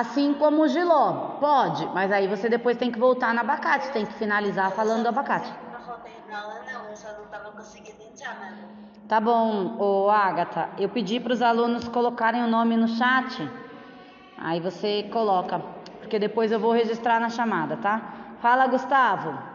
Assim como o giló. Pode, mas aí você depois tem que voltar no abacate, tem que finalizar falando do abacate. Não faltei na aula, não, eu só não tava conseguindo entrar, né? Tá bom, ô Agatha. Eu pedi para os alunos colocarem o nome no chat. Aí você coloca, porque depois eu vou registrar na chamada, tá? Fala, Gustavo.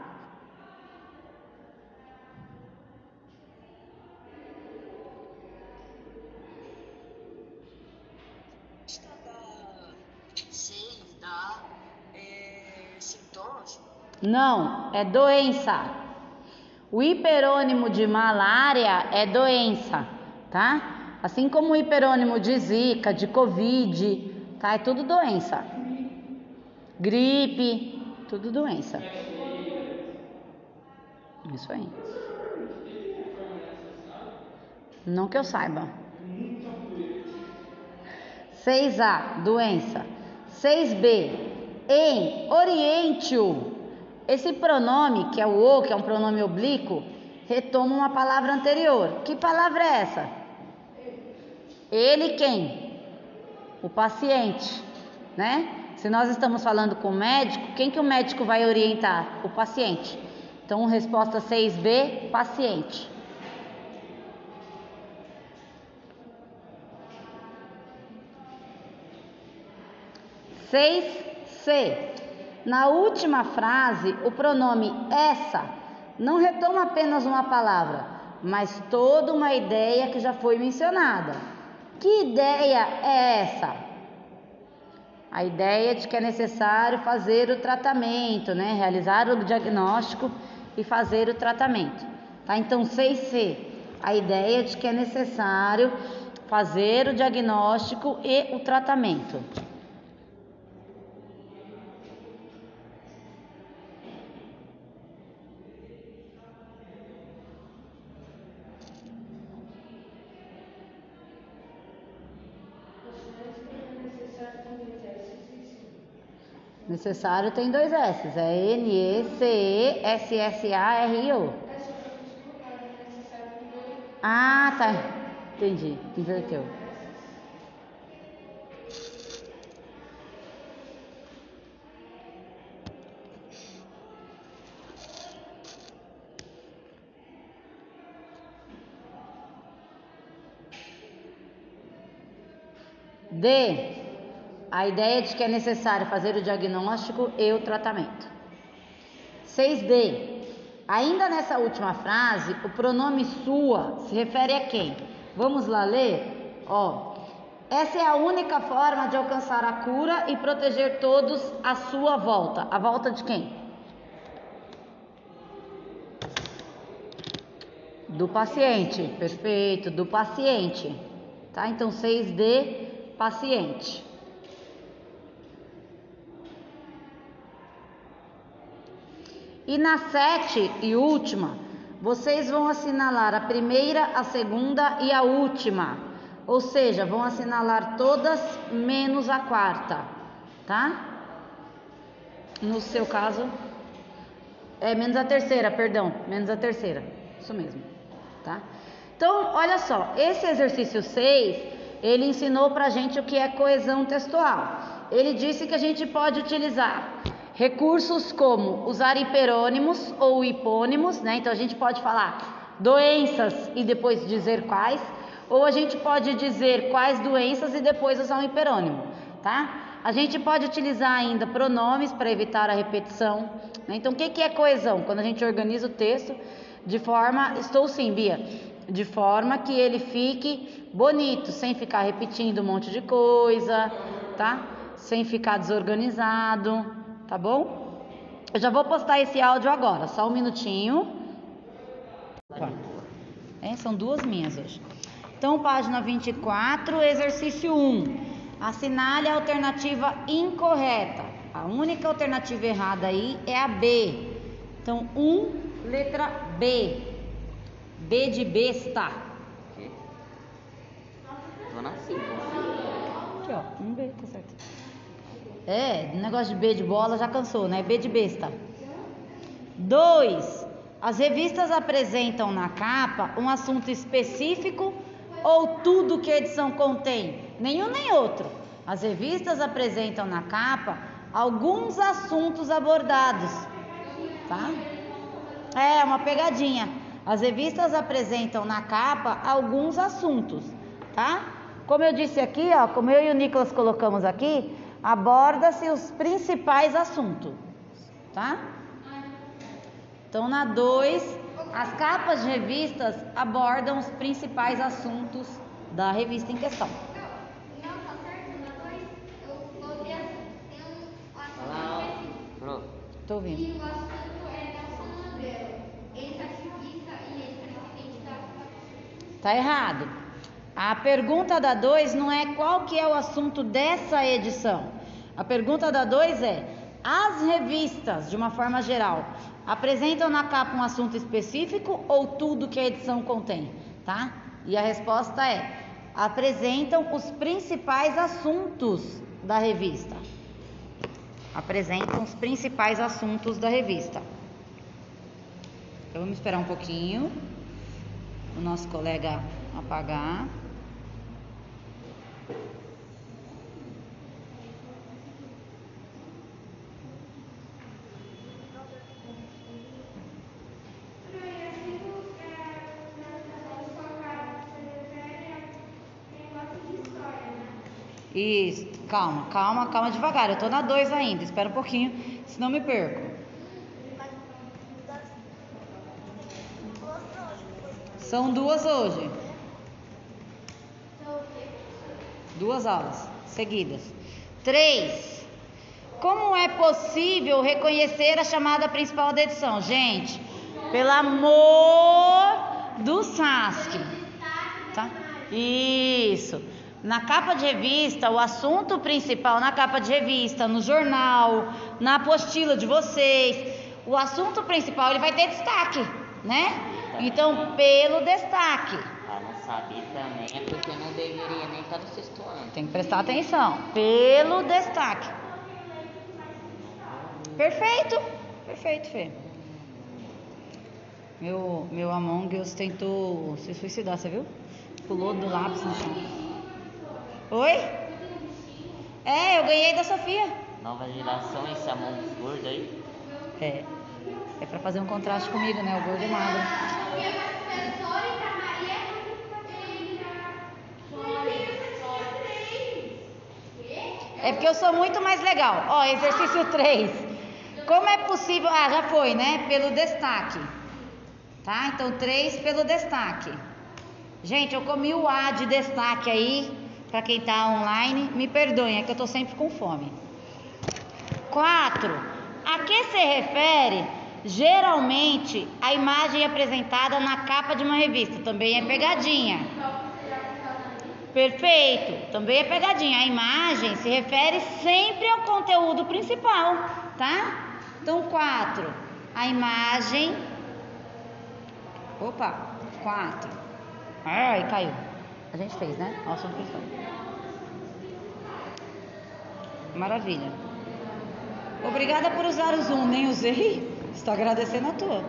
Não, é doença. O hiperônimo de malária é doença, tá? Assim como o hiperônimo de zika, de covid, tá? É tudo doença. Gripe, tudo doença. Isso aí. Não que eu saiba. 6A, doença. 6B, em oriente-o. Esse pronome, que é o o, que é um pronome oblíquo, retoma uma palavra anterior. Que palavra é essa? Ele quem? O paciente, né? Se nós estamos falando com o médico, quem que o médico vai orientar? O paciente. Então, resposta 6B, paciente. Seis C. Na última frase, o pronome essa não retoma apenas uma palavra, mas toda uma ideia que já foi mencionada. Que ideia é essa? A ideia de que é necessário fazer o tratamento, né? Realizar o diagnóstico e fazer o tratamento. Tá? Então, 6C. A ideia de que é necessário fazer o diagnóstico e o tratamento. Necessário tem dois S, é N-E-C-E-S-S-A-R-I-O. Ah, tá. Entendi, inverteu. D. A ideia de que é necessário fazer o diagnóstico e o tratamento. 6D. Ainda nessa última frase, o pronome sua se refere a quem? Vamos lá ler? Ó. Essa é a única forma de alcançar a cura e proteger todos à sua volta. A volta de quem? Do paciente. Perfeito, do paciente. Tá? Então 6D, paciente. E na sete e última, vocês vão assinalar a primeira, a segunda e a última. Ou seja, vão assinalar todas menos a quarta, tá? No seu caso, é menos a terceira, perdão, menos a terceira. Isso mesmo, tá? Então, olha só, esse exercício 6, ele ensinou pra gente o que é coesão textual. Ele disse que a gente pode utilizar Recursos como usar hiperônimos ou hipônimos, né? Então a gente pode falar doenças e depois dizer quais, ou a gente pode dizer quais doenças e depois usar um hiperônimo, tá? A gente pode utilizar ainda pronomes para evitar a repetição. Né? Então, o que, que é coesão? Quando a gente organiza o texto de forma. Estou sim, Bia. De forma que ele fique bonito, sem ficar repetindo um monte de coisa, tá? Sem ficar desorganizado tá bom? Eu já vou postar esse áudio agora, só um minutinho. É, são duas minhas hoje. Então, página 24, exercício 1. Assinale a alternativa incorreta. A única alternativa errada aí é a B. Então, 1, letra B. B de besta. Dona Cinco. Aqui, ó. É, negócio de B de bola já cansou, né? B de besta. 2. As revistas apresentam na capa um assunto específico ou tudo que a edição contém? Nenhum nem outro. As revistas apresentam na capa alguns assuntos abordados, tá? É uma pegadinha. As revistas apresentam na capa alguns assuntos, tá? Como eu disse aqui, ó, como eu e o Nicolas colocamos aqui, aborda-se os principais assuntos, tá? Então na 2, as capas de revistas abordam os principais assuntos da revista em questão. Tá. Pro. Tô ouvindo. E o assunto é Nelson Mandela. Ele é ativista e ele presidente da Tá errado. A pergunta da 2 não é qual que é o assunto dessa edição. A pergunta da 2 é: as revistas, de uma forma geral, apresentam na capa um assunto específico ou tudo que a edição contém, tá? E a resposta é: apresentam os principais assuntos da revista. Apresentam os principais assuntos da revista. Então vamos esperar um pouquinho o nosso colega apagar. Isso, calma, calma, calma devagar. Eu tô na 2 ainda, espera um pouquinho, senão me perco. São duas hoje. Duas aulas seguidas. Três. Como é possível reconhecer a chamada principal da edição? Gente, pelo amor do Sasuke. Tá? Isso. Na capa de revista, o assunto principal na capa de revista, no jornal, na apostila de vocês, o assunto principal ele vai ter destaque, né? Então, pelo destaque. Ah, não sabe também. É porque não deveria nem estar no sexto ano. Tem que prestar atenção. Pelo destaque. Perfeito. Perfeito, Fê. Meu, meu Among Us tentou se suicidar, você viu? Pulou do lápis no chão. Oi? É, eu ganhei da Sofia. Nova geração, esse Us gordo aí. É. É pra fazer um contraste comigo, né? O gordo e magro. É porque eu sou muito mais legal. Ó, exercício 3. Como é possível. Ah, já foi, né? Pelo destaque. Tá? Então, 3 pelo destaque. Gente, eu comi o A de destaque aí. Pra quem tá online, me perdoem, é que eu tô sempre com fome. 4. A que se refere geralmente a imagem apresentada na capa de uma revista? Também é pegadinha. Perfeito, também é pegadinha. A imagem se refere sempre ao conteúdo principal, tá? Então, 4. A imagem. Opa, 4. Ai, caiu. A gente fez, né? Principal. Maravilha. Obrigada por usar o Zoom, nem usei. Estou agradecendo a tua.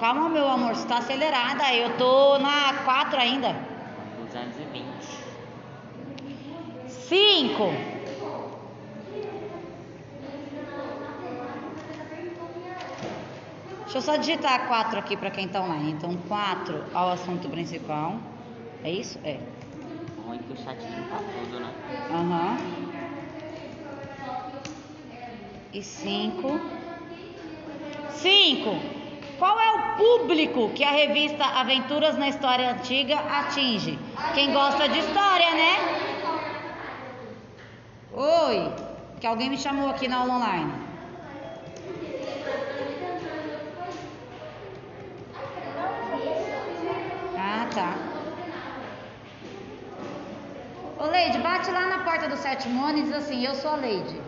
Calma, meu amor, você está acelerada. Eu tô na 4 ainda. 220. 5. Deixa eu só digitar 4 aqui para quem está online. Então, 4 ao assunto principal. É isso? É. Ruim que o chat limpa tudo, né? Aham. E 5. 5. Qual é o público que a revista Aventuras na História Antiga atinge? Quem gosta de história, né? Oi, que alguém me chamou aqui na aula online. Ah, tá. Ô Leide, bate lá na porta do sétimo ano e diz assim, eu sou a Leide.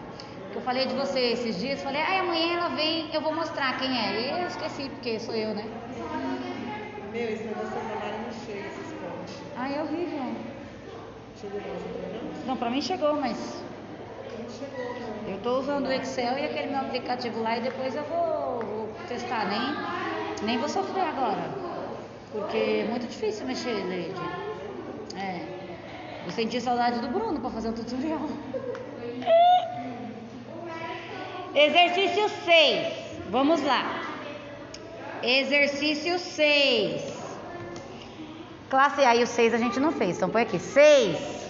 Que eu falei de você esses dias, falei, ai amanhã ela vem, eu vou mostrar quem é. E eu esqueci, porque sou eu, né? Meu, esse negócio da memória não chega, esses pontos. Ai, é horrível. Chegou pra você também, não? Não, pra mim chegou, mas Não chegou, não. eu tô usando o Excel e aquele meu aplicativo lá e depois eu vou, vou testar. Nem, nem vou sofrer agora. Porque é muito difícil mexer, Leide. Eu senti saudade do Bruno para fazer o tutorial. Exercício 6. Vamos lá. Exercício 6. Classe A e o 6 a gente não fez, então põe aqui. 6.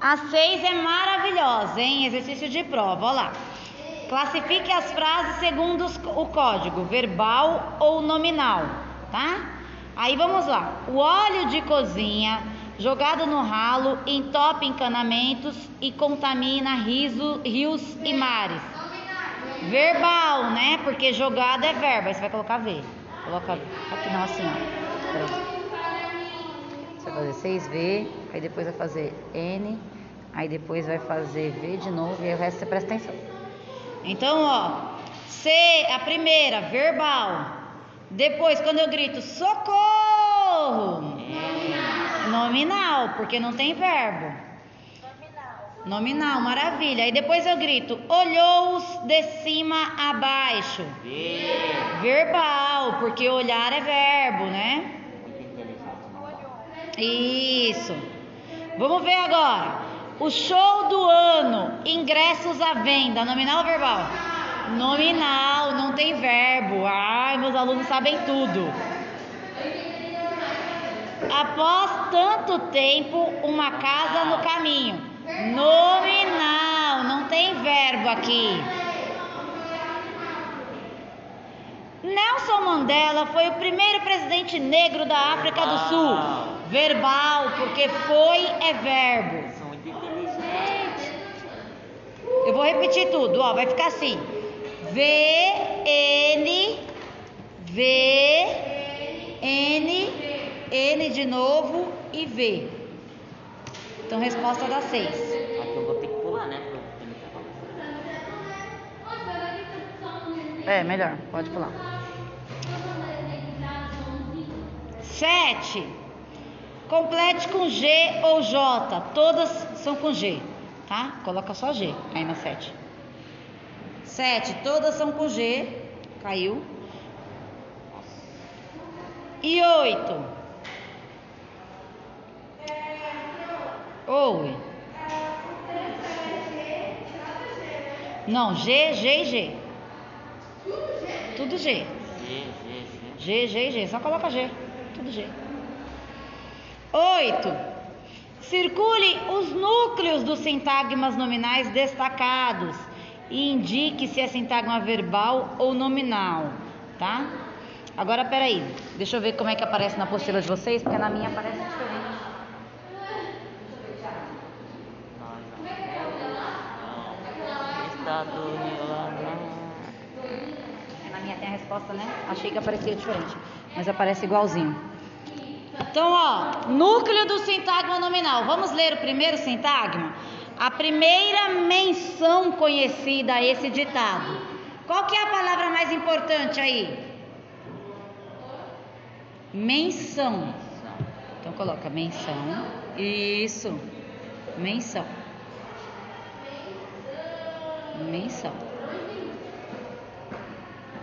A 6 é maravilhosa, hein? Exercício de prova, olha lá. Classifique as frases segundo o código, verbal ou nominal, tá? Aí vamos lá. O óleo de cozinha jogado no ralo entope encanamentos e contamina riso- rios e mares. Verbal, né? Porque jogado é verbo. Aí você vai colocar V. Coloca aqui não assim, ó. Você vai fazer 6V, aí depois vai fazer N, aí depois vai fazer V de novo e aí o resto você presta atenção. Então, ó, C, a primeira, verbal. Depois, quando eu grito socorro, nominal, porque não tem verbo. Nominal, maravilha. Aí depois eu grito olhou-os de cima a baixo. Verbal, porque olhar é verbo, né? Isso. Vamos ver agora. O show do ano, ingressos à venda, nominal ou verbal? Nominal, não tem verbo. Ai, meus alunos sabem tudo. Após tanto tempo, uma casa no caminho. Nominal, não tem verbo aqui. Nelson Mandela foi o primeiro presidente negro da África do Sul. Verbal, porque foi é verbo. São muito inteligentes. Eu vou repetir tudo, ó, vai ficar assim. V N V N N de novo e V. Então resposta dá 6. Aqui eu vou ter que pular, né? É, melhor, pode pular. 7. Complete com G ou J. Todas são com G, tá? Coloca só G aí na 7. 7. Todas são com G. Caiu. E 8. Oi. Não, G, G e G. Tudo G. G, G, G. Só coloca G. Tudo G. 8. Circule os núcleos dos sintagmas nominais destacados e indique se é sintagma verbal ou nominal, tá? Agora, peraí. Deixa eu ver como é que aparece na apostila de vocês, porque na minha aparece diferente. Estado Unido. Na minha tem a resposta, né? Achei que aparecia diferente, mas aparece igualzinho. Então, ó, núcleo do sintagma nominal. Vamos ler o primeiro sintagma? A primeira menção conhecida a esse ditado. Qual que é a palavra mais importante aí? Menção. Então coloca menção. Isso. Menção. Menção.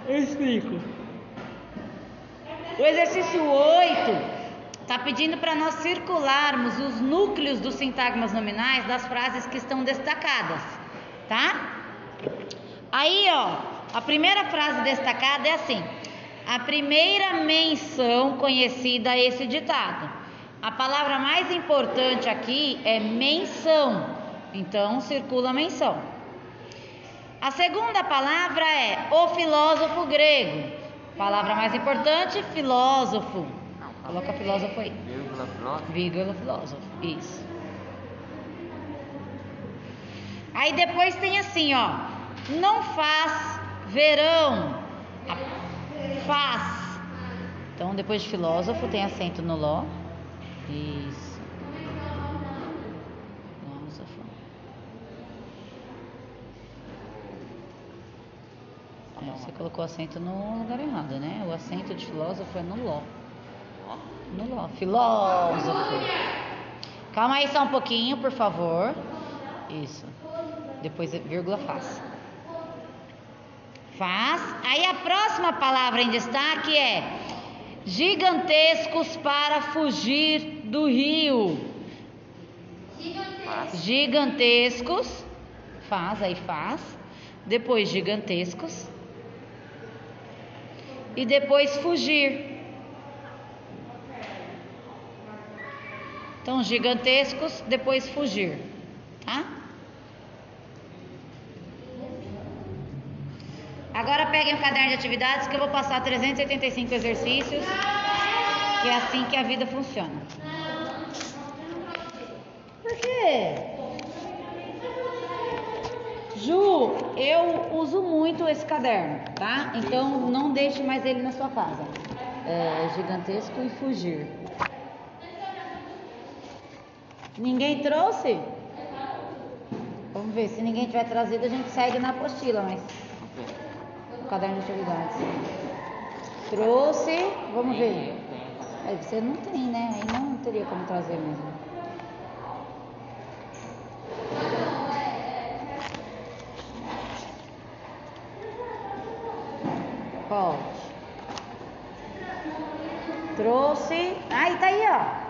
Eu explico. O exercício 8 está pedindo para nós circularmos os núcleos dos sintagmas nominais das frases que estão destacadas, tá? Aí, ó, a primeira frase destacada é assim: a primeira menção conhecida a esse ditado. A palavra mais importante aqui é menção, então circula a menção. A segunda palavra é o filósofo grego. Palavra mais importante, filósofo. Coloca filósofo aí. Vírgula, filósofo. Vírgula filósofo. Isso. Aí depois tem assim, ó. Não faz verão. Faz. Então depois de filósofo tem acento no ló. Isso. Filósofo. É, você colocou acento no lugar errado, né? O acento de filósofo é no ló. No ló. Filósofo. Calma aí só um pouquinho, por favor. Isso. Depois vírgula faz. Faz. Aí a próxima palavra em destaque é Gigantescos para fugir do rio. Gigantescos. Faz, aí faz. Depois gigantescos. E depois fugir. Então, gigantescos, depois fugir. Tá? Agora peguem o caderno de atividades que eu vou passar 385 exercícios. Que é assim que a vida funciona. Por quê? Ju, eu uso muito esse caderno, tá? Então não deixe mais ele na sua casa. É gigantesco e fugir. Ninguém trouxe? Vamos ver, se ninguém tiver trazido, a gente segue na apostila, mas. O caderno de atividades. Trouxe, vamos ver. Aí você não tem, né? Aí não teria como trazer mesmo. Pode. Trouxe. Aí tá aí, ó.